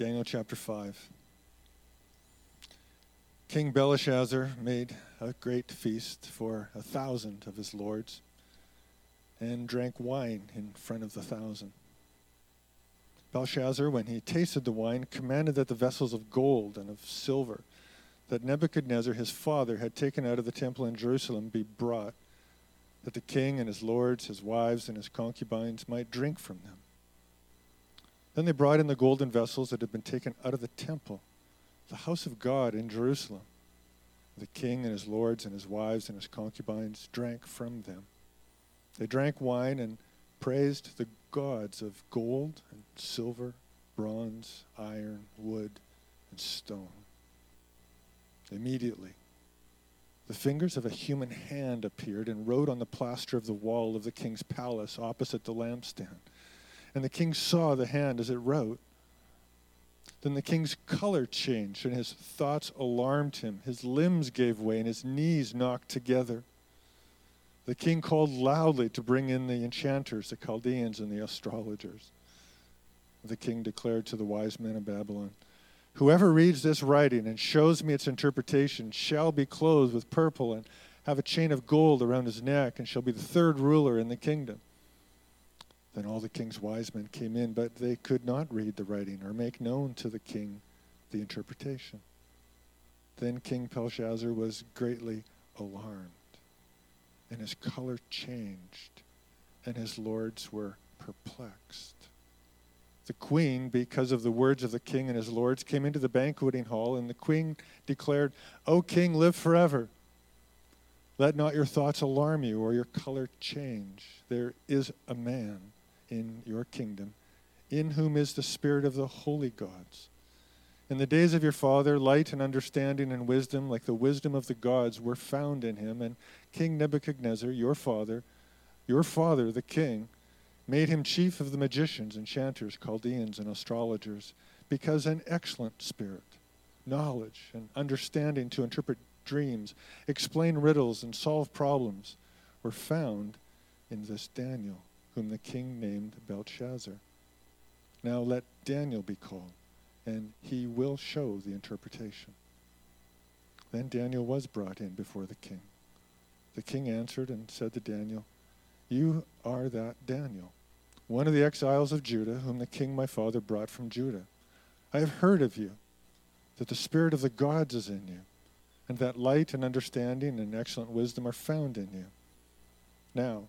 Daniel chapter 5. King Belshazzar made a great feast for a thousand of his lords and drank wine in front of the thousand. Belshazzar, when he tasted the wine, commanded that the vessels of gold and of silver that Nebuchadnezzar his father had taken out of the temple in Jerusalem be brought, that the king and his lords, his wives, and his concubines might drink from them. Then they brought in the golden vessels that had been taken out of the temple, the house of God in Jerusalem. The king and his lords and his wives and his concubines drank from them. They drank wine and praised the gods of gold and silver, bronze, iron, wood, and stone. Immediately, the fingers of a human hand appeared and wrote on the plaster of the wall of the king's palace opposite the lampstand. And the king saw the hand as it wrote. Then the king's color changed, and his thoughts alarmed him. His limbs gave way, and his knees knocked together. The king called loudly to bring in the enchanters, the Chaldeans, and the astrologers. The king declared to the wise men of Babylon Whoever reads this writing and shows me its interpretation shall be clothed with purple and have a chain of gold around his neck, and shall be the third ruler in the kingdom. Then all the king's wise men came in, but they could not read the writing or make known to the king the interpretation. Then King Belshazzar was greatly alarmed, and his color changed, and his lords were perplexed. The queen, because of the words of the king and his lords, came into the banqueting hall, and the queen declared, O king, live forever. Let not your thoughts alarm you or your color change. There is a man in your kingdom, in whom is the spirit of the holy gods. In the days of your father, light and understanding and wisdom, like the wisdom of the gods, were found in him. And King Nebuchadnezzar, your father, your father, the king, made him chief of the magicians, enchanters, Chaldeans, and astrologers, because an excellent spirit, knowledge, and understanding to interpret dreams, explain riddles, and solve problems were found in this Daniel whom the king named Belteshazzar. Now let Daniel be called, and he will show the interpretation. Then Daniel was brought in before the king. The king answered and said to Daniel, You are that Daniel, one of the exiles of Judah, whom the king my father brought from Judah. I have heard of you, that the spirit of the gods is in you, and that light and understanding and excellent wisdom are found in you. Now,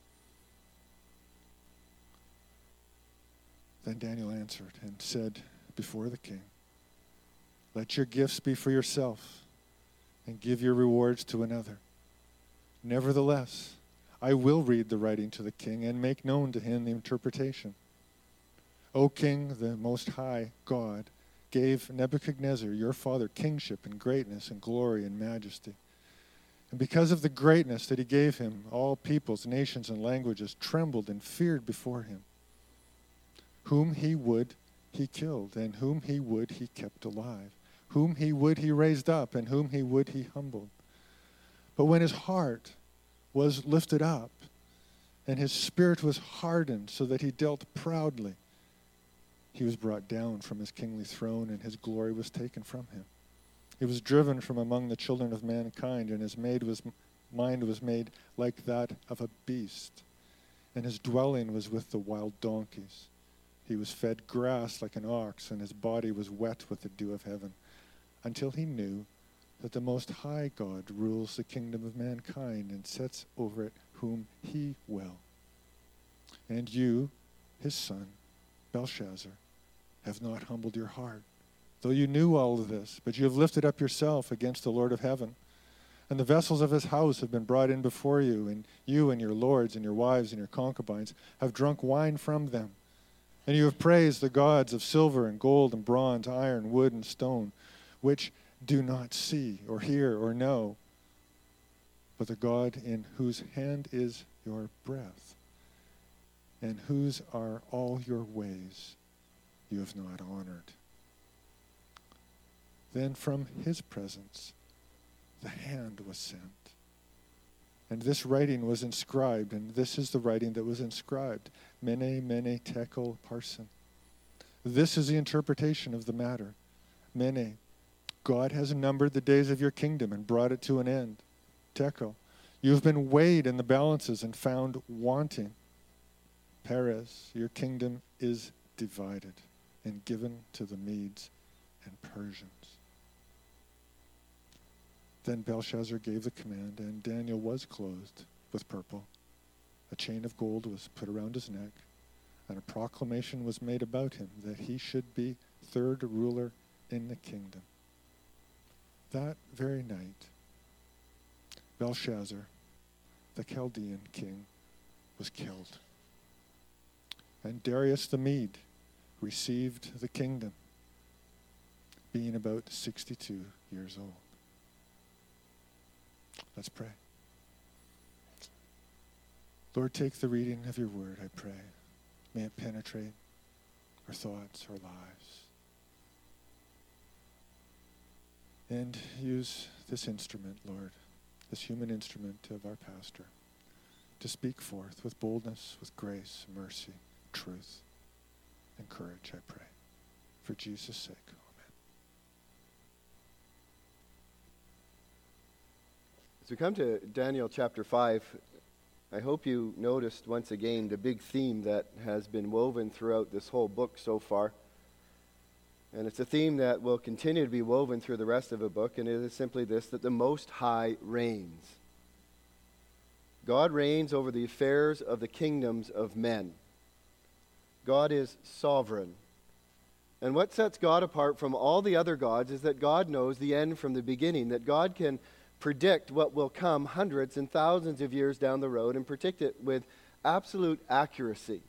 Then Daniel answered and said before the king, Let your gifts be for yourself, and give your rewards to another. Nevertheless, I will read the writing to the king and make known to him the interpretation. O king, the most high God, gave Nebuchadnezzar, your father, kingship and greatness and glory and majesty. And because of the greatness that he gave him, all peoples, nations, and languages trembled and feared before him. Whom he would, he killed, and whom he would, he kept alive. Whom he would, he raised up, and whom he would, he humbled. But when his heart was lifted up, and his spirit was hardened so that he dealt proudly, he was brought down from his kingly throne, and his glory was taken from him. He was driven from among the children of mankind, and his was, mind was made like that of a beast, and his dwelling was with the wild donkeys. He was fed grass like an ox, and his body was wet with the dew of heaven, until he knew that the Most High God rules the kingdom of mankind and sets over it whom he will. And you, his son, Belshazzar, have not humbled your heart, though you knew all of this, but you have lifted up yourself against the Lord of heaven. And the vessels of his house have been brought in before you, and you and your lords and your wives and your concubines have drunk wine from them. And you have praised the gods of silver and gold and bronze, iron, wood, and stone, which do not see or hear or know, but the God in whose hand is your breath, and whose are all your ways you have not honored. Then from his presence the hand was sent. And this writing was inscribed, and this is the writing that was inscribed Mene, Mene, Tekel, Parsin. This is the interpretation of the matter. Mene, God has numbered the days of your kingdom and brought it to an end. Tekel, you have been weighed in the balances and found wanting. Peres, your kingdom is divided and given to the Medes and Persians. Then Belshazzar gave the command, and Daniel was clothed with purple. A chain of gold was put around his neck, and a proclamation was made about him that he should be third ruler in the kingdom. That very night, Belshazzar, the Chaldean king, was killed. And Darius the Mede received the kingdom, being about 62 years old. Let's pray. Lord, take the reading of your word, I pray. May it penetrate our thoughts, our lives. And use this instrument, Lord, this human instrument of our pastor, to speak forth with boldness, with grace, mercy, truth, and courage, I pray. For Jesus' sake. We come to Daniel chapter 5, I hope you noticed once again the big theme that has been woven throughout this whole book so far. And it's a theme that will continue to be woven through the rest of the book, and it is simply this that the Most High reigns. God reigns over the affairs of the kingdoms of men. God is sovereign. And what sets God apart from all the other gods is that God knows the end from the beginning, that God can predict what will come hundreds and thousands of years down the road and predict it with absolute accuracy.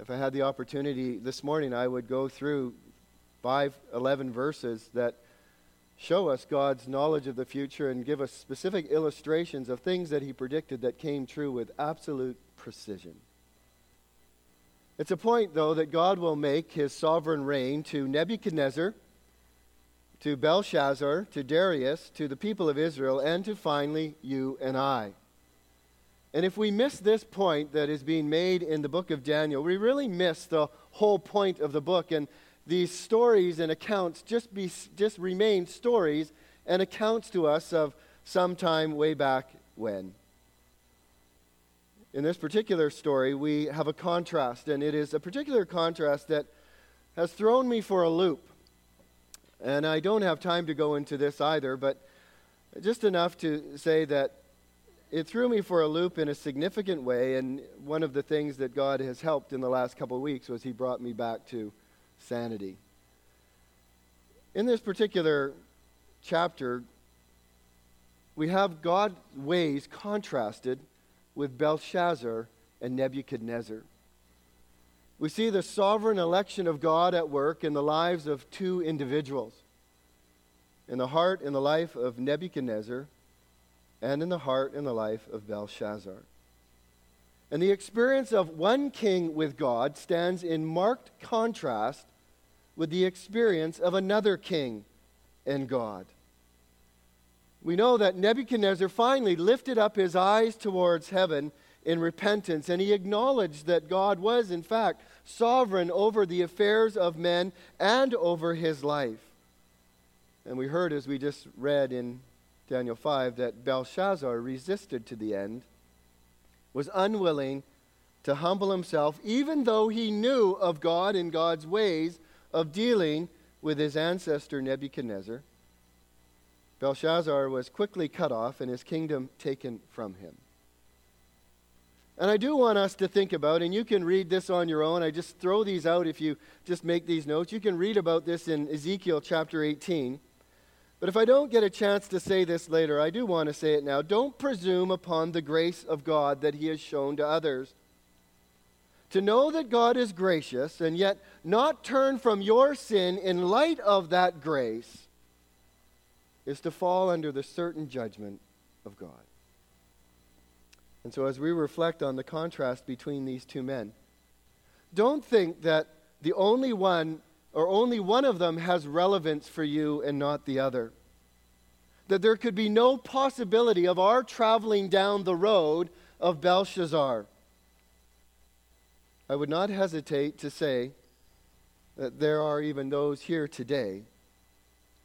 If I had the opportunity this morning, I would go through five, 11 verses that show us God's knowledge of the future and give us specific illustrations of things that He predicted that came true with absolute precision. It's a point, though, that God will make His sovereign reign to Nebuchadnezzar to Belshazzar, to Darius, to the people of Israel, and to finally you and I. And if we miss this point that is being made in the book of Daniel, we really miss the whole point of the book. And these stories and accounts just, be, just remain stories and accounts to us of some time way back when. In this particular story, we have a contrast, and it is a particular contrast that has thrown me for a loop. And I don't have time to go into this either, but just enough to say that it threw me for a loop in a significant way. And one of the things that God has helped in the last couple of weeks was He brought me back to sanity. In this particular chapter, we have God's ways contrasted with Belshazzar and Nebuchadnezzar. We see the sovereign election of God at work in the lives of two individuals in the heart and the life of Nebuchadnezzar, and in the heart and the life of Belshazzar. And the experience of one king with God stands in marked contrast with the experience of another king and God. We know that Nebuchadnezzar finally lifted up his eyes towards heaven in repentance, and he acknowledged that God was, in fact, sovereign over the affairs of men and over his life. And we heard, as we just read in Daniel 5, that Belshazzar resisted to the end, was unwilling to humble himself, even though he knew of God and God's ways of dealing with his ancestor Nebuchadnezzar. Belshazzar was quickly cut off and his kingdom taken from him. And I do want us to think about, and you can read this on your own. I just throw these out if you just make these notes. You can read about this in Ezekiel chapter 18. But if I don't get a chance to say this later, I do want to say it now. Don't presume upon the grace of God that He has shown to others. To know that God is gracious and yet not turn from your sin in light of that grace is to fall under the certain judgment of God. And so, as we reflect on the contrast between these two men, don't think that the only one or only one of them has relevance for you and not the other. That there could be no possibility of our traveling down the road of Belshazzar. I would not hesitate to say that there are even those here today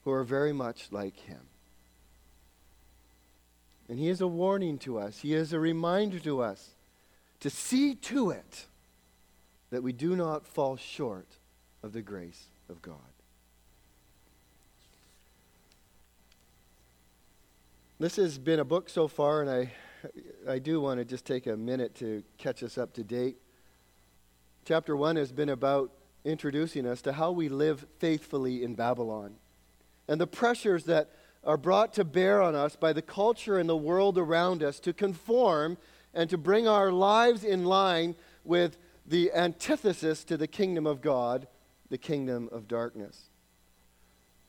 who are very much like him. And he is a warning to us, he is a reminder to us to see to it that we do not fall short of the grace of God. This has been a book so far, and I, I do want to just take a minute to catch us up to date. Chapter 1 has been about introducing us to how we live faithfully in Babylon and the pressures that are brought to bear on us by the culture and the world around us to conform and to bring our lives in line with the antithesis to the kingdom of God, the kingdom of darkness.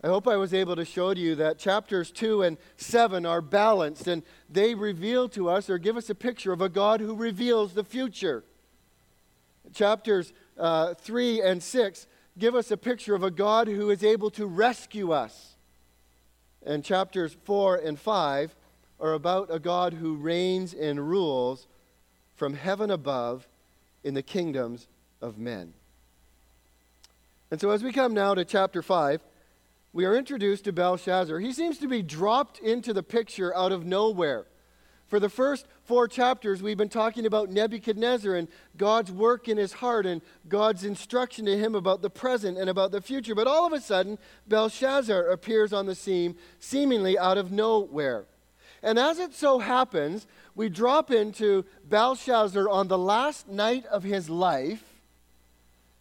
I hope I was able to show to you that chapters 2 and 7 are balanced and they reveal to us or give us a picture of a God who reveals the future. Chapters uh, 3 and 6 give us a picture of a God who is able to rescue us and chapters 4 and 5 are about a God who reigns and rules from heaven above in the kingdoms of men. And so, as we come now to chapter 5, we are introduced to Belshazzar. He seems to be dropped into the picture out of nowhere. For the first four chapters, we've been talking about Nebuchadnezzar and God's work in his heart and God's instruction to him about the present and about the future. But all of a sudden, Belshazzar appears on the scene, seemingly out of nowhere. And as it so happens, we drop into Belshazzar on the last night of his life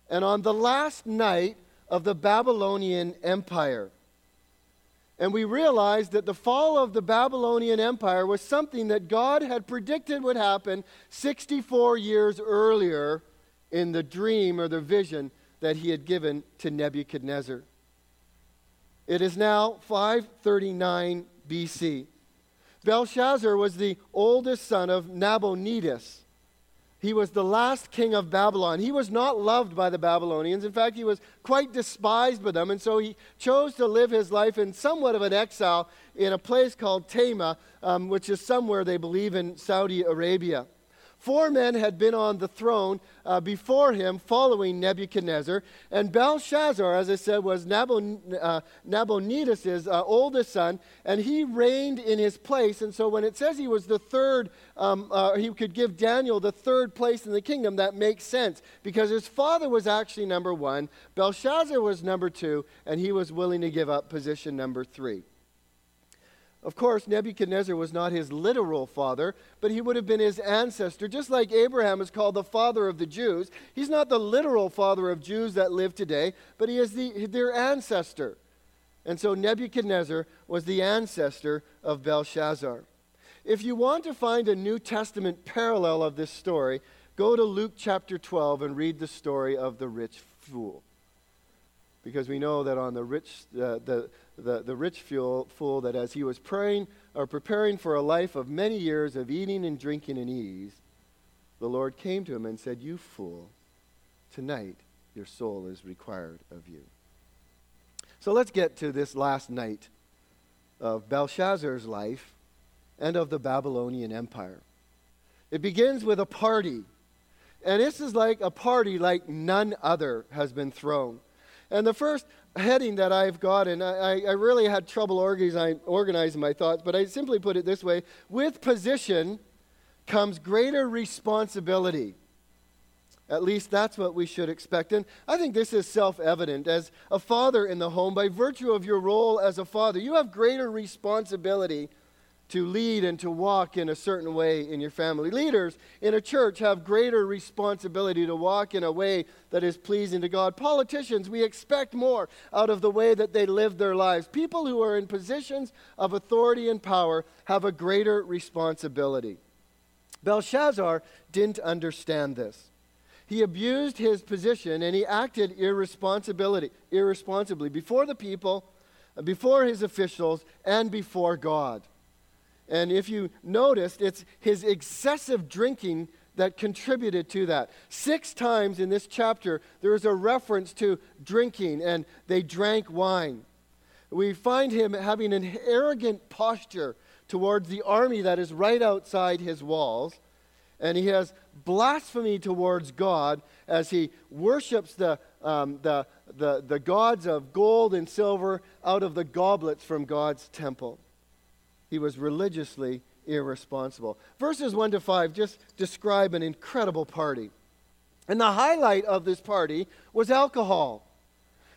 and on the last night of the Babylonian Empire. And we realize that the fall of the Babylonian Empire was something that God had predicted would happen 64 years earlier in the dream or the vision that he had given to Nebuchadnezzar. It is now 539 BC. Belshazzar was the oldest son of Nabonidus. He was the last king of Babylon. He was not loved by the Babylonians. In fact, he was quite despised by them. And so he chose to live his life in somewhat of an exile in a place called Tema, um, which is somewhere they believe in Saudi Arabia. Four men had been on the throne uh, before him following Nebuchadnezzar. And Belshazzar, as I said, was Nabon, uh, Nabonidus' uh, oldest son, and he reigned in his place. And so when it says he was the third, um, uh, he could give Daniel the third place in the kingdom, that makes sense because his father was actually number one, Belshazzar was number two, and he was willing to give up position number three. Of course, Nebuchadnezzar was not his literal father, but he would have been his ancestor. Just like Abraham is called the father of the Jews, he's not the literal father of Jews that live today, but he is the, their ancestor. And so Nebuchadnezzar was the ancestor of Belshazzar. If you want to find a New Testament parallel of this story, go to Luke chapter 12 and read the story of the rich fool. Because we know that on the rich, uh, the, the, the rich fool, fool that as he was praying or preparing for a life of many years of eating and drinking in ease, the Lord came to him and said, You fool, tonight your soul is required of you. So let's get to this last night of Belshazzar's life and of the Babylonian Empire. It begins with a party. And this is like a party like none other has been thrown. And the first heading that I've got, and I, I really had trouble organizing, organizing my thoughts, but I simply put it this way with position comes greater responsibility. At least that's what we should expect. And I think this is self evident. As a father in the home, by virtue of your role as a father, you have greater responsibility to lead and to walk in a certain way in your family. Leaders in a church have greater responsibility to walk in a way that is pleasing to God. Politicians, we expect more out of the way that they live their lives. People who are in positions of authority and power have a greater responsibility. Belshazzar didn't understand this. He abused his position and he acted irresponsibility, irresponsibly before the people, before his officials, and before God. And if you noticed, it's his excessive drinking that contributed to that. Six times in this chapter, there is a reference to drinking, and they drank wine. We find him having an arrogant posture towards the army that is right outside his walls. And he has blasphemy towards God as he worships the, um, the, the, the gods of gold and silver out of the goblets from God's temple. He was religiously irresponsible. Verses 1 to 5 just describe an incredible party. And the highlight of this party was alcohol.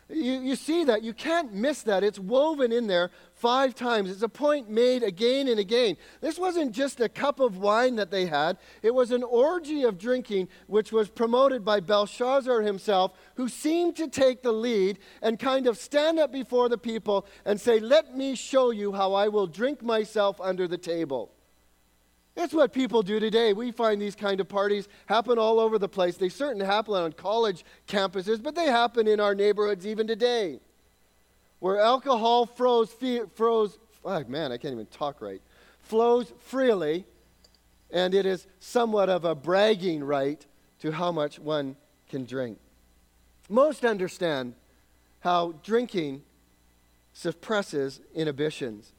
You, you see that. You can't miss that. It's woven in there five times. It's a point made again and again. This wasn't just a cup of wine that they had, it was an orgy of drinking, which was promoted by Belshazzar himself, who seemed to take the lead and kind of stand up before the people and say, Let me show you how I will drink myself under the table. It's what people do today. We find these kind of parties happen all over the place. They certainly happen on college campuses, but they happen in our neighborhoods even today. Where alcohol froze, froze, oh man, I can't even talk right, flows freely, and it is somewhat of a bragging right to how much one can drink. Most understand how drinking suppresses inhibitions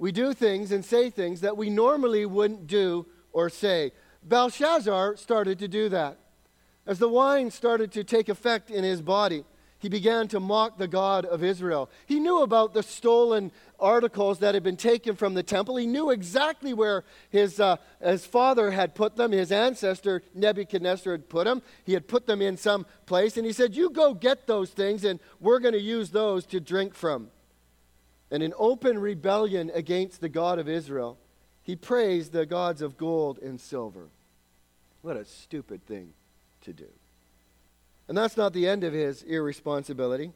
we do things and say things that we normally wouldn't do or say. Belshazzar started to do that. As the wine started to take effect in his body, he began to mock the God of Israel. He knew about the stolen articles that had been taken from the temple. He knew exactly where his, uh, his father had put them, his ancestor Nebuchadnezzar had put them. He had put them in some place, and he said, You go get those things, and we're going to use those to drink from and in open rebellion against the God of Israel, he praised the gods of gold and silver. What a stupid thing to do. And that's not the end of his irresponsibility.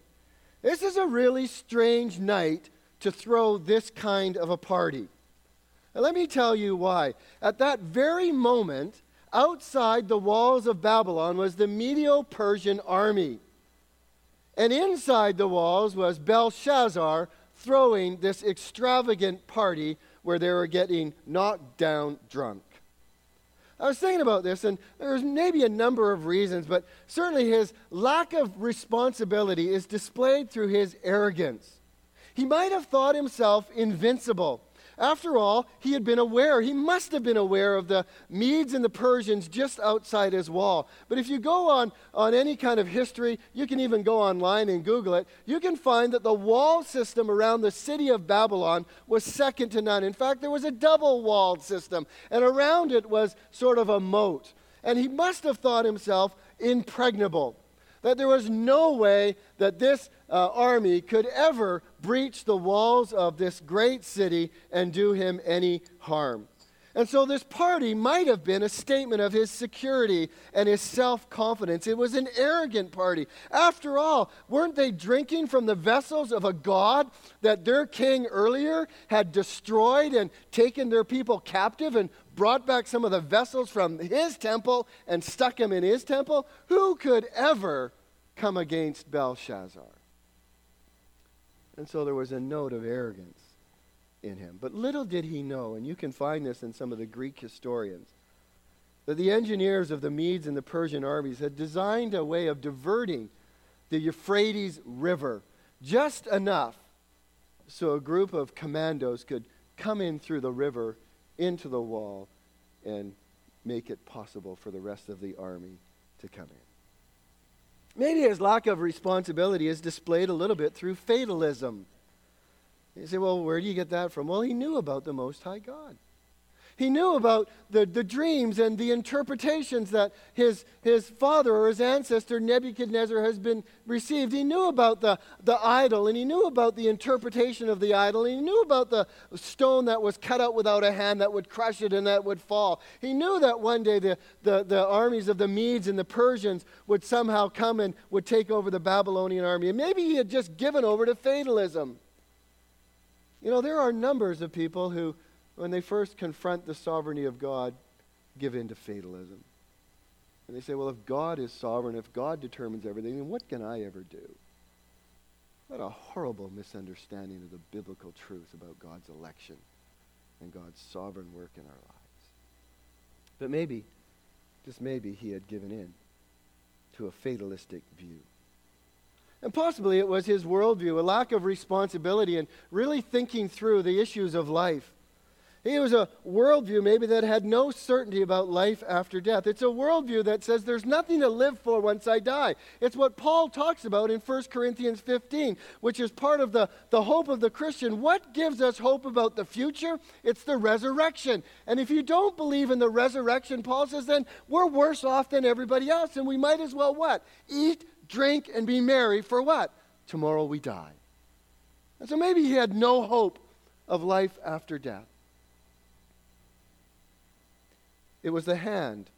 This is a really strange night to throw this kind of a party. And let me tell you why. At that very moment, outside the walls of Babylon was the Medo Persian army. And inside the walls was Belshazzar, throwing this extravagant party where they were getting knocked down drunk. I was thinking about this, and there's maybe a number of reasons, but certainly his lack of responsibility is displayed through his arrogance. He might have thought himself invincible. After all, he had been aware, he must have been aware of the Medes and the Persians just outside his wall. But if you go on, on any kind of history, you can even go online and Google it, you can find that the wall system around the city of Babylon was second to none. In fact, there was a double walled system, and around it was sort of a moat. And he must have thought himself impregnable that there was no way that this uh, army could ever breach the walls of this great city and do him any harm. And so this party might have been a statement of his security and his self confidence. It was an arrogant party. After all, weren't they drinking from the vessels of a God that their king earlier had destroyed and taken their people captive and brought back some of the vessels from his temple and stuck them in his temple? Who could ever come against Belshazzar? And so there was a note of arrogance in him. But little did he know, and you can find this in some of the Greek historians, that the engineers of the Medes and the Persian armies had designed a way of diverting the Euphrates River just enough so a group of commandos could come in through the river into the wall and make it possible for the rest of the army to come in. Maybe his lack of responsibility is displayed a little bit through fatalism. You say, well, where do you get that from? Well, he knew about the Most High God. He knew about the, the dreams and the interpretations that his, his father or his ancestor Nebuchadnezzar has been received. He knew about the, the idol and he knew about the interpretation of the idol. And he knew about the stone that was cut out without a hand that would crush it and that would fall. He knew that one day the, the, the armies of the Medes and the Persians would somehow come and would take over the Babylonian army. And maybe he had just given over to fatalism. You know, there are numbers of people who when they first confront the sovereignty of God, give in to fatalism. And they say, well, if God is sovereign, if God determines everything, then what can I ever do? What a horrible misunderstanding of the biblical truth about God's election and God's sovereign work in our lives. But maybe, just maybe, he had given in to a fatalistic view. And possibly it was his worldview, a lack of responsibility, and really thinking through the issues of life. It was a worldview maybe that had no certainty about life after death. It's a worldview that says there's nothing to live for once I die. It's what Paul talks about in 1 Corinthians 15, which is part of the, the hope of the Christian. What gives us hope about the future? It's the resurrection. And if you don't believe in the resurrection, Paul says, then we're worse off than everybody else. And we might as well what? Eat, drink, and be merry for what? Tomorrow we die. And so maybe he had no hope of life after death. It was the hand,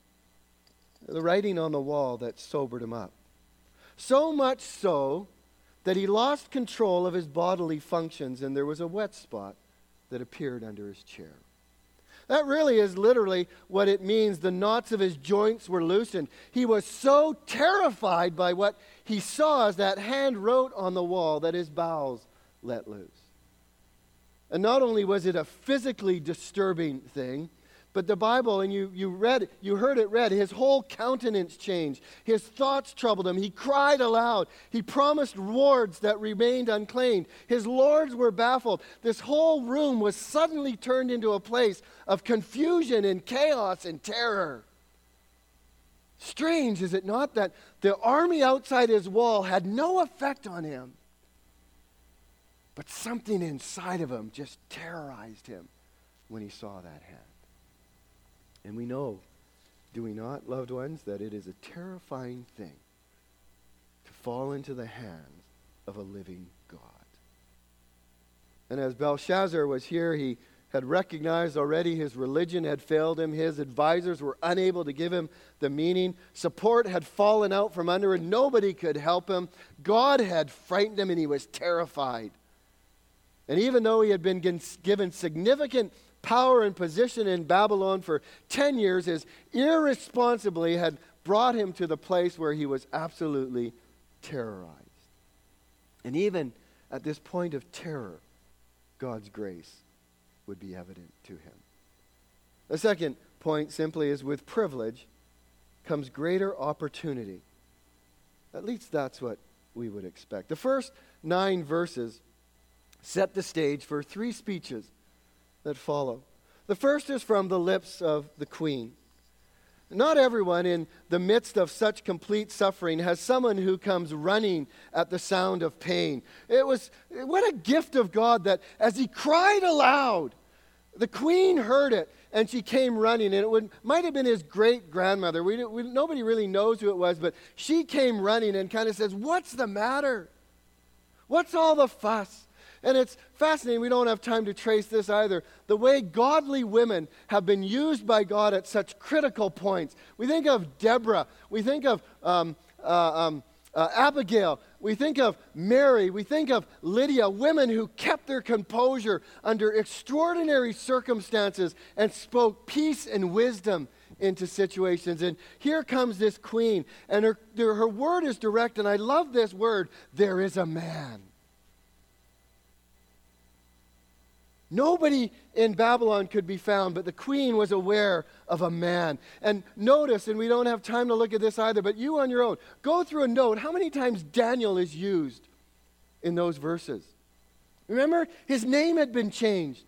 the writing on the wall that sobered him up. So much so that he lost control of his bodily functions and there was a wet spot that appeared under his chair. That really is literally what it means. The knots of his joints were loosened. He was so terrified by what he saw as that hand wrote on the wall that his bowels let loose. And not only was it a physically disturbing thing, but the Bible, and you, you read, you heard it read, his whole countenance changed. His thoughts troubled him. He cried aloud. He promised rewards that remained unclaimed. His lords were baffled. This whole room was suddenly turned into a place of confusion and chaos and terror. Strange, is it not, that the army outside his wall had no effect on him, but something inside of him just terrorized him when he saw that hand. And we know, do we not, loved ones, that it is a terrifying thing to fall into the hands of a living God. And as Belshazzar was here, he had recognized already his religion had failed him. His advisors were unable to give him the meaning. Support had fallen out from under him. Nobody could help him. God had frightened him, and he was terrified. And even though he had been given significant power and position in Babylon for 10 years is irresponsibly had brought him to the place where he was absolutely terrorized. And even at this point of terror, God's grace would be evident to him. The second point simply is with privilege comes greater opportunity. At least that's what we would expect. The first nine verses set the stage for three speeches that follow. The first is from the lips of the queen. Not everyone in the midst of such complete suffering has someone who comes running at the sound of pain. It was what a gift of God that as he cried aloud, the queen heard it and she came running. And it would, might have been his great grandmother. We, we, nobody really knows who it was, but she came running and kind of says, What's the matter? What's all the fuss? And it's fascinating, we don't have time to trace this either. The way godly women have been used by God at such critical points. We think of Deborah, we think of um, uh, um, uh, Abigail, we think of Mary, we think of Lydia, women who kept their composure under extraordinary circumstances and spoke peace and wisdom into situations. And here comes this queen, and her, her word is direct, and I love this word there is a man. Nobody in Babylon could be found, but the queen was aware of a man. And notice, and we don't have time to look at this either, but you on your own, go through and note how many times Daniel is used in those verses. Remember, his name had been changed.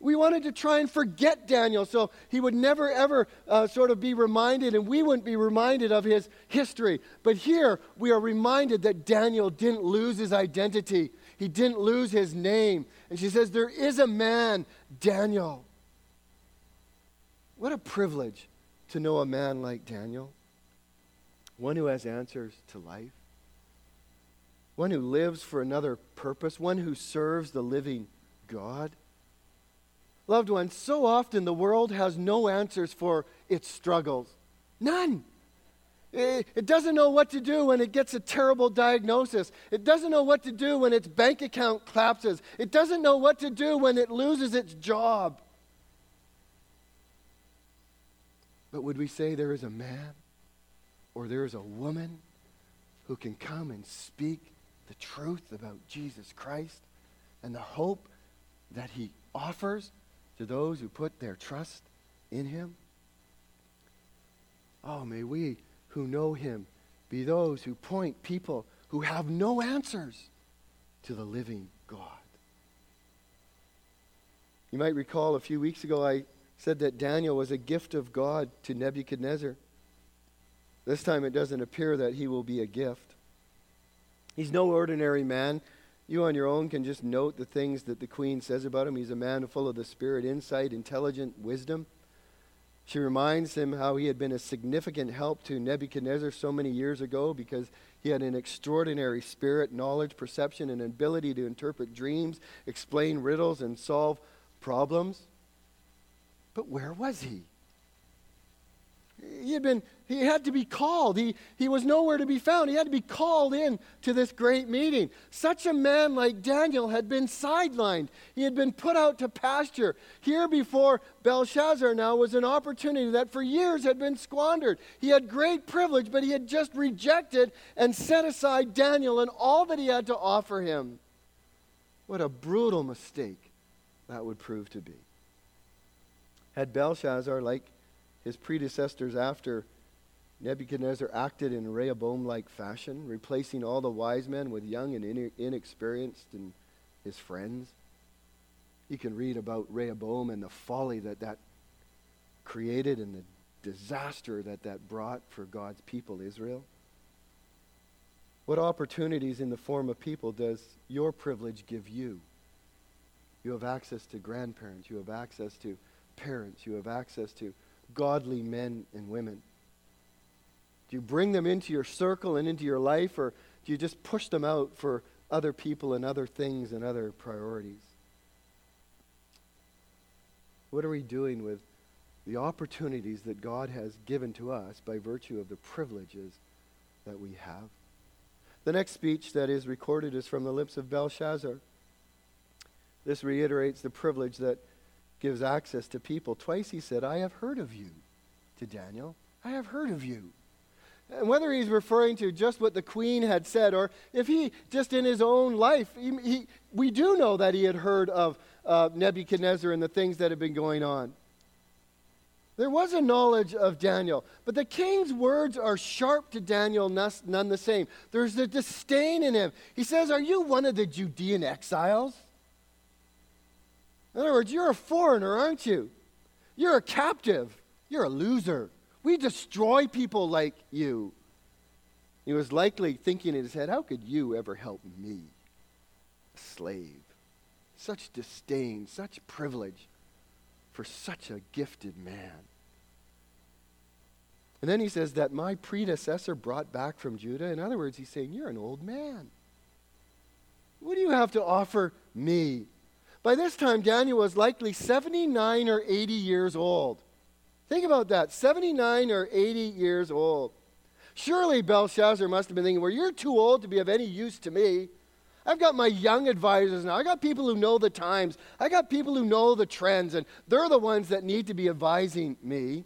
We wanted to try and forget Daniel so he would never, ever uh, sort of be reminded, and we wouldn't be reminded of his history. But here, we are reminded that Daniel didn't lose his identity. He didn't lose his name. And she says, There is a man, Daniel. What a privilege to know a man like Daniel. One who has answers to life, one who lives for another purpose, one who serves the living God. Loved ones, so often the world has no answers for its struggles. None. It doesn't know what to do when it gets a terrible diagnosis. It doesn't know what to do when its bank account collapses. It doesn't know what to do when it loses its job. But would we say there is a man or there is a woman who can come and speak the truth about Jesus Christ and the hope that he offers to those who put their trust in him? Oh, may we who know him be those who point people who have no answers to the living God. You might recall a few weeks ago I said that Daniel was a gift of God to Nebuchadnezzar. This time it doesn't appear that he will be a gift. He's no ordinary man. You on your own can just note the things that the queen says about him. He's a man full of the spirit, insight, intelligent, wisdom. She reminds him how he had been a significant help to Nebuchadnezzar so many years ago because he had an extraordinary spirit, knowledge, perception, and ability to interpret dreams, explain riddles, and solve problems. But where was he? He had been he had to be called. He, he was nowhere to be found. He had to be called in to this great meeting. Such a man like Daniel had been sidelined. He had been put out to pasture. Here before Belshazzar now was an opportunity that for years had been squandered. He had great privilege, but he had just rejected and set aside Daniel and all that he had to offer him. What a brutal mistake that would prove to be. Had Belshazzar, like his predecessors after Nebuchadnezzar acted in Rehoboam like fashion, replacing all the wise men with young and inexperienced and his friends. You can read about Rehoboam and the folly that that created and the disaster that that brought for God's people, Israel. What opportunities in the form of people does your privilege give you? You have access to grandparents, you have access to parents, you have access to godly men and women. Do you bring them into your circle and into your life, or do you just push them out for other people and other things and other priorities? What are we doing with the opportunities that God has given to us by virtue of the privileges that we have? The next speech that is recorded is from the lips of Belshazzar. This reiterates the privilege that gives access to people. Twice he said, I have heard of you, to Daniel. I have heard of you. And whether he's referring to just what the queen had said, or if he just in his own life, he, he, we do know that he had heard of uh, Nebuchadnezzar and the things that had been going on. There was a knowledge of Daniel, but the king's words are sharp to Daniel, none the same. There's a disdain in him. He says, Are you one of the Judean exiles? In other words, you're a foreigner, aren't you? You're a captive. You're a loser. We destroy people like you. He was likely thinking in his head, How could you ever help me? A slave. Such disdain, such privilege for such a gifted man. And then he says that my predecessor brought back from Judah. In other words, he's saying, You're an old man. What do you have to offer me? By this time, Daniel was likely 79 or 80 years old. Think about that 79 or 80 years old. Surely Belshazzar must have been thinking, Well, you're too old to be of any use to me. I've got my young advisors now. I've got people who know the times. I've got people who know the trends, and they're the ones that need to be advising me.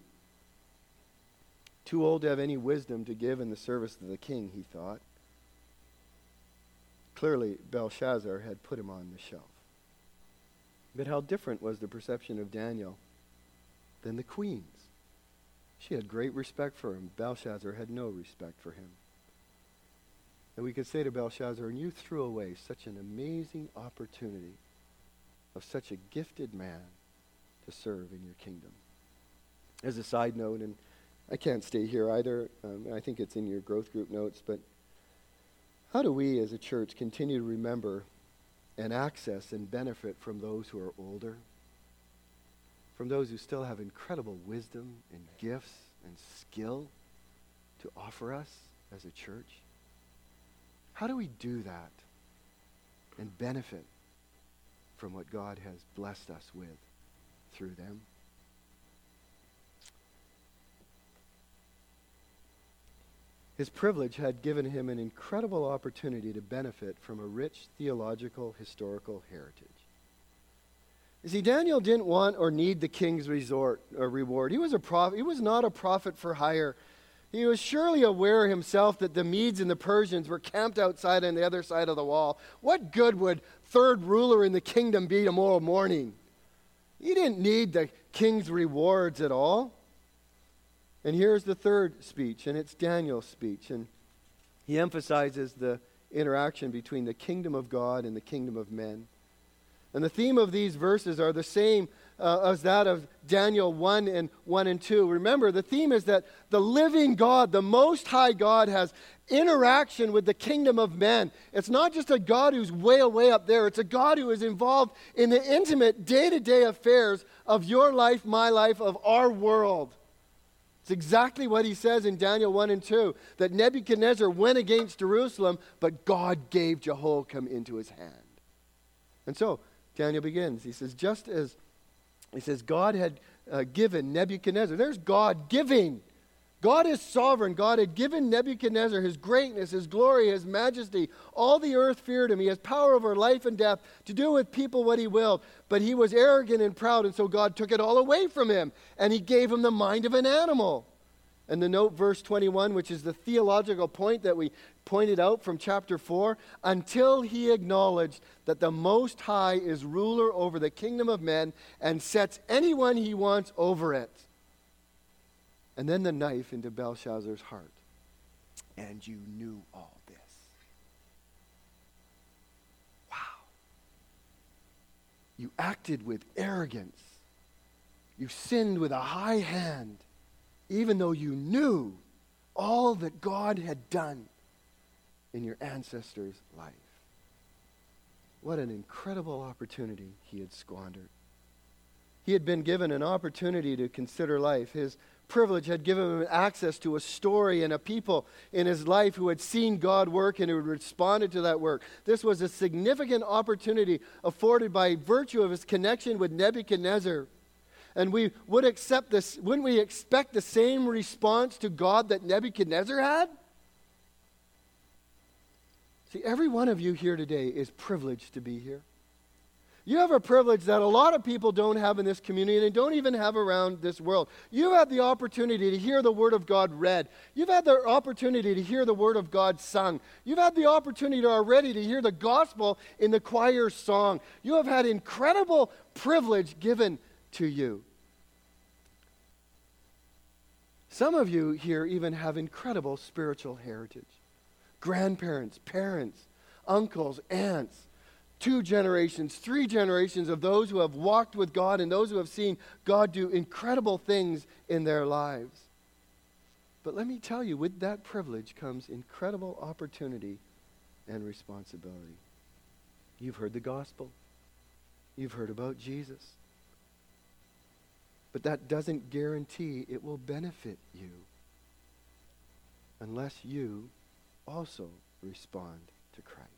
Too old to have any wisdom to give in the service of the king, he thought. Clearly, Belshazzar had put him on the shelf. But how different was the perception of Daniel than the queen's? She had great respect for him. Belshazzar had no respect for him. And we could say to Belshazzar, and you threw away such an amazing opportunity of such a gifted man to serve in your kingdom. As a side note, and I can't stay here either, um, I think it's in your growth group notes, but how do we as a church continue to remember and access and benefit from those who are older, from those who still have incredible wisdom and gifts and skill to offer us as a church? How do we do that and benefit from what God has blessed us with through them? His privilege had given him an incredible opportunity to benefit from a rich theological historical heritage. You see, Daniel didn't want or need the king's resort or reward. He was a prophet. He was not a prophet for hire. He was surely aware himself that the Medes and the Persians were camped outside on the other side of the wall. What good would third ruler in the kingdom be tomorrow morning? He didn't need the king's rewards at all. And here's the third speech, and it's Daniel's speech. And he emphasizes the interaction between the kingdom of God and the kingdom of men. And the theme of these verses are the same uh, as that of Daniel 1 and 1 and 2. Remember, the theme is that the living God, the Most High God, has interaction with the kingdom of men. It's not just a God who's way, way up there, it's a God who is involved in the intimate day to day affairs of your life, my life, of our world. It's exactly what he says in Daniel 1 and 2 that Nebuchadnezzar went against Jerusalem, but God gave Jehoiakim into his hand. And so Daniel begins. He says, just as he says God had uh, given Nebuchadnezzar, there's God giving. God is sovereign. God had given Nebuchadnezzar his greatness, his glory, his majesty. All the earth feared him. He has power over life and death to do with people what he willed. But he was arrogant and proud, and so God took it all away from him, and he gave him the mind of an animal. And the note, verse 21, which is the theological point that we pointed out from chapter 4, until he acknowledged that the Most High is ruler over the kingdom of men and sets anyone he wants over it. And then the knife into Belshazzar's heart. And you knew all this. Wow. You acted with arrogance. You sinned with a high hand even though you knew all that God had done in your ancestors' life. What an incredible opportunity he had squandered. He had been given an opportunity to consider life. His privilege had given him access to a story and a people in his life who had seen God work and who had responded to that work. This was a significant opportunity afforded by virtue of his connection with Nebuchadnezzar and we would accept this, wouldn't we expect the same response to God that Nebuchadnezzar had? See, every one of you here today is privileged to be here. You have a privilege that a lot of people don't have in this community and don't even have around this world. You've had the opportunity to hear the Word of God read. You've had the opportunity to hear the Word of God sung. You've had the opportunity already to hear the gospel in the choir song. You have had incredible privilege given to you. Some of you here even have incredible spiritual heritage grandparents, parents, uncles, aunts, two generations, three generations of those who have walked with God and those who have seen God do incredible things in their lives. But let me tell you, with that privilege comes incredible opportunity and responsibility. You've heard the gospel, you've heard about Jesus. But that doesn't guarantee it will benefit you unless you also respond to Christ.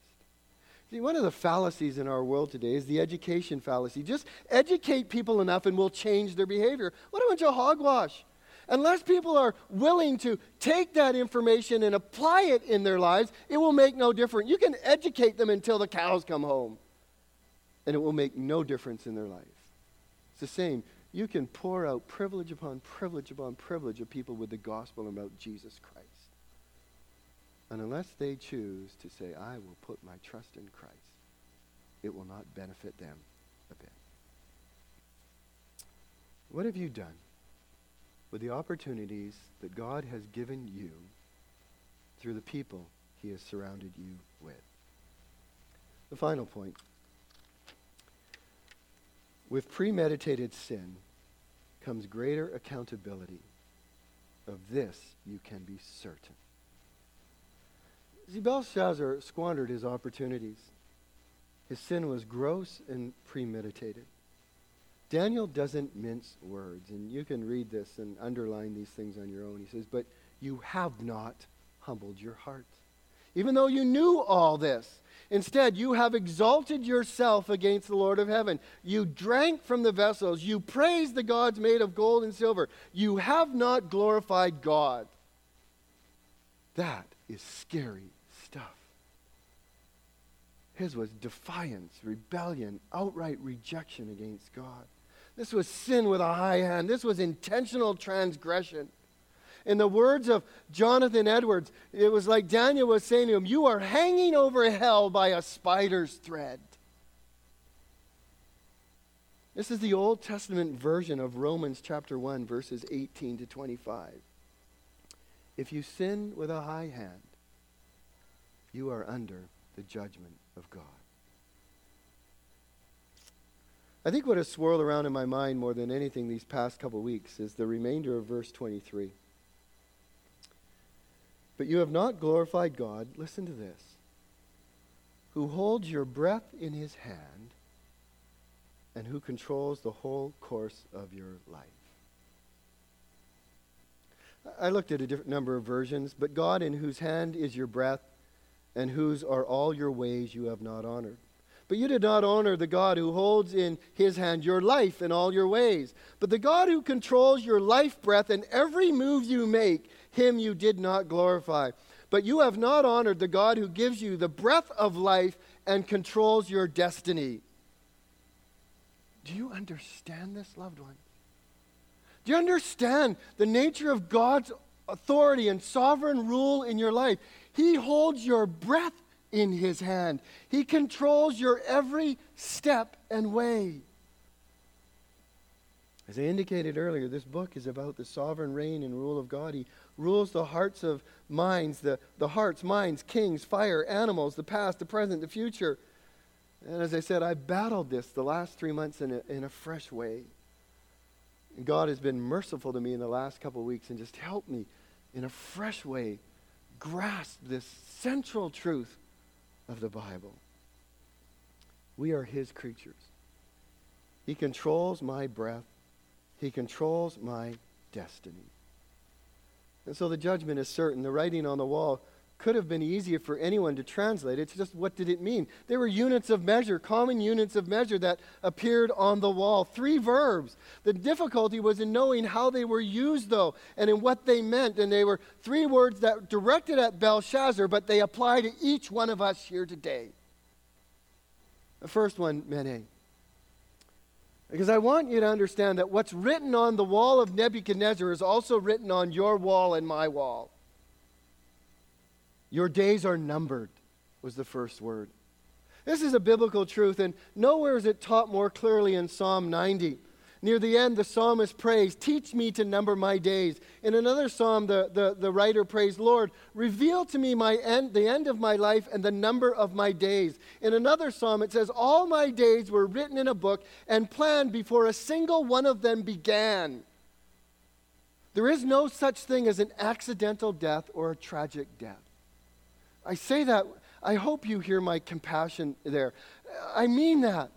See, one of the fallacies in our world today is the education fallacy. Just educate people enough and we'll change their behavior. What a bunch of hogwash. Unless people are willing to take that information and apply it in their lives, it will make no difference. You can educate them until the cows come home, and it will make no difference in their life. It's the same you can pour out privilege upon privilege upon privilege of people with the gospel about Jesus Christ. And unless they choose to say, I will put my trust in Christ, it will not benefit them a bit. What have you done with the opportunities that God has given you through the people he has surrounded you with? The final point with premeditated sin comes greater accountability. Of this you can be certain. See, Belshazzar squandered his opportunities. His sin was gross and premeditated. Daniel doesn't mince words, and you can read this and underline these things on your own. He says, But you have not humbled your heart. Even though you knew all this, Instead, you have exalted yourself against the Lord of heaven. You drank from the vessels. You praised the gods made of gold and silver. You have not glorified God. That is scary. His was defiance, rebellion, outright rejection against God. This was sin with a high hand. This was intentional transgression. In the words of Jonathan Edwards, it was like Daniel was saying to him, You are hanging over hell by a spider's thread. This is the Old Testament version of Romans chapter 1, verses 18 to 25. If you sin with a high hand, you are under the judgment of God. I think what has swirled around in my mind more than anything these past couple weeks is the remainder of verse 23. But you have not glorified God, listen to this, who holds your breath in his hand and who controls the whole course of your life. I looked at a different number of versions, but God in whose hand is your breath and whose are all your ways you have not honored. But you did not honor the God who holds in his hand your life and all your ways. But the God who controls your life breath and every move you make, him you did not glorify. But you have not honored the God who gives you the breath of life and controls your destiny. Do you understand this, loved one? Do you understand the nature of God's authority and sovereign rule in your life? He holds your breath in his hand. He controls your every step and way. As I indicated earlier, this book is about the sovereign reign and rule of God. He rules the hearts of minds, the, the hearts, minds, kings, fire, animals, the past, the present, the future. And as I said, I battled this the last three months in a, in a fresh way. And God has been merciful to me in the last couple of weeks and just helped me in a fresh way grasp this central truth of the Bible. We are His creatures. He controls my breath, He controls my destiny. And so the judgment is certain. The writing on the wall could have been easier for anyone to translate. It's just what did it mean? There were units of measure, common units of measure that appeared on the wall. Three verbs. The difficulty was in knowing how they were used, though, and in what they meant. And they were three words that directed at Belshazzar, but they apply to each one of us here today. The first one, Mene. Because I want you to understand that what's written on the wall of Nebuchadnezzar is also written on your wall and my wall. Your days are numbered, was the first word. This is a biblical truth, and nowhere is it taught more clearly in Psalm 90. Near the end, the psalmist prays, Teach me to number my days. In another psalm, the, the, the writer prays, Lord, reveal to me my end, the end of my life and the number of my days. In another psalm, it says, All my days were written in a book and planned before a single one of them began. There is no such thing as an accidental death or a tragic death. I say that, I hope you hear my compassion there. I mean that.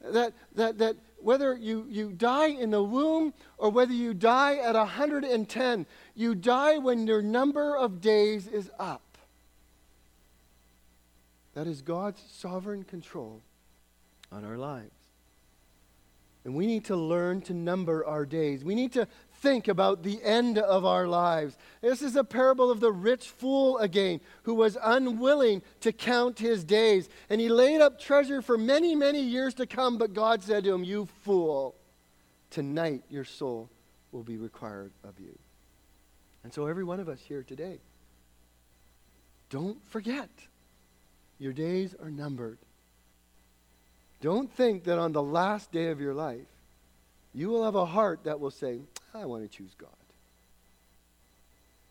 That, that, that whether you, you die in the womb or whether you die at 110, you die when your number of days is up. That is God's sovereign control on our lives. And we need to learn to number our days. We need to think about the end of our lives. This is a parable of the rich fool again, who was unwilling to count his days. And he laid up treasure for many, many years to come, but God said to him, You fool, tonight your soul will be required of you. And so, every one of us here today, don't forget, your days are numbered. Don't think that on the last day of your life, you will have a heart that will say, I want to choose God.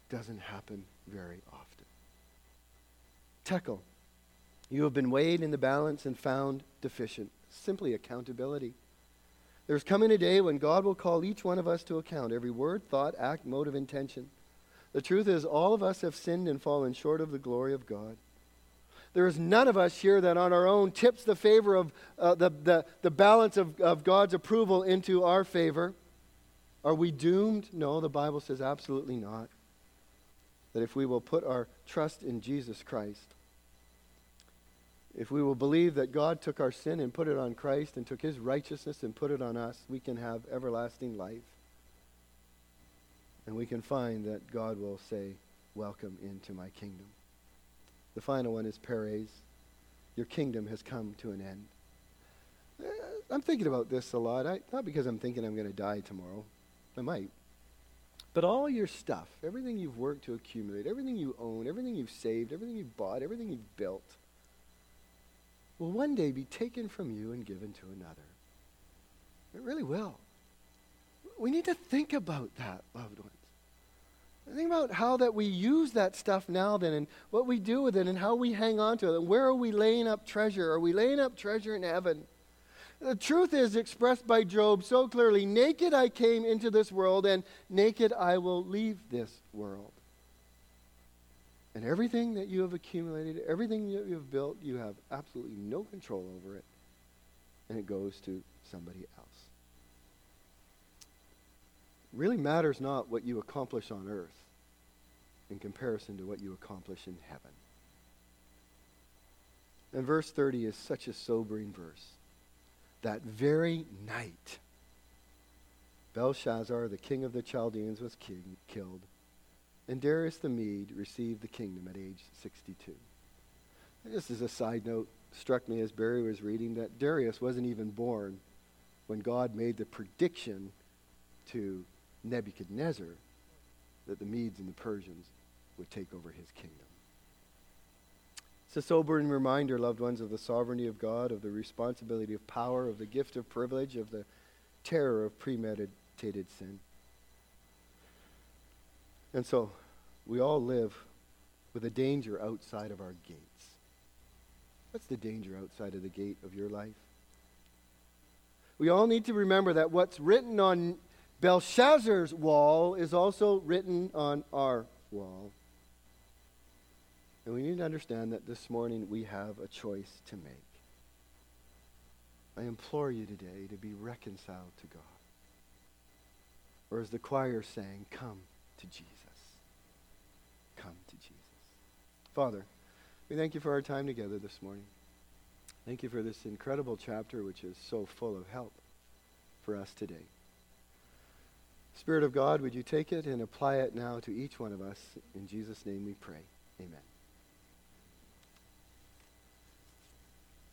Doesn't happen very often. Tekel. You have been weighed in the balance and found deficient. Simply accountability. There's coming a day when God will call each one of us to account every word, thought, act, motive, intention. The truth is, all of us have sinned and fallen short of the glory of God. There is none of us here that on our own tips the favor of uh, the, the, the balance of, of God's approval into our favor. Are we doomed? No, the Bible says absolutely not. That if we will put our trust in Jesus Christ, if we will believe that God took our sin and put it on Christ and took his righteousness and put it on us, we can have everlasting life. And we can find that God will say, Welcome into my kingdom. The final one is Peres. Your kingdom has come to an end. Eh, I'm thinking about this a lot. I, not because I'm thinking I'm going to die tomorrow. I might. But all your stuff, everything you've worked to accumulate, everything you own, everything you've saved, everything you've bought, everything you've built, will one day be taken from you and given to another. It really will. We need to think about that, loved ones. Think about how that we use that stuff now then and what we do with it and how we hang on to it. And where are we laying up treasure? Are we laying up treasure in heaven? The truth is expressed by Job so clearly Naked I came into this world, and naked I will leave this world. And everything that you have accumulated, everything that you have built, you have absolutely no control over it. And it goes to somebody else. It really matters not what you accomplish on earth in comparison to what you accomplish in heaven. And verse 30 is such a sobering verse. That very night, Belshazzar, the king of the Chaldeans, was king, killed, and Darius the Mede received the kingdom at age 62. And just as a side note, struck me as Barry was reading that Darius wasn't even born when God made the prediction to Nebuchadnezzar that the Medes and the Persians would take over his kingdom. It's a sobering reminder, loved ones, of the sovereignty of God, of the responsibility of power, of the gift of privilege, of the terror of premeditated sin. And so, we all live with a danger outside of our gates. What's the danger outside of the gate of your life? We all need to remember that what's written on Belshazzar's wall is also written on our wall. And we need to understand that this morning we have a choice to make. I implore you today to be reconciled to God. Or as the choir sang, come to Jesus. Come to Jesus. Father, we thank you for our time together this morning. Thank you for this incredible chapter, which is so full of help for us today. Spirit of God, would you take it and apply it now to each one of us? In Jesus' name we pray. Amen.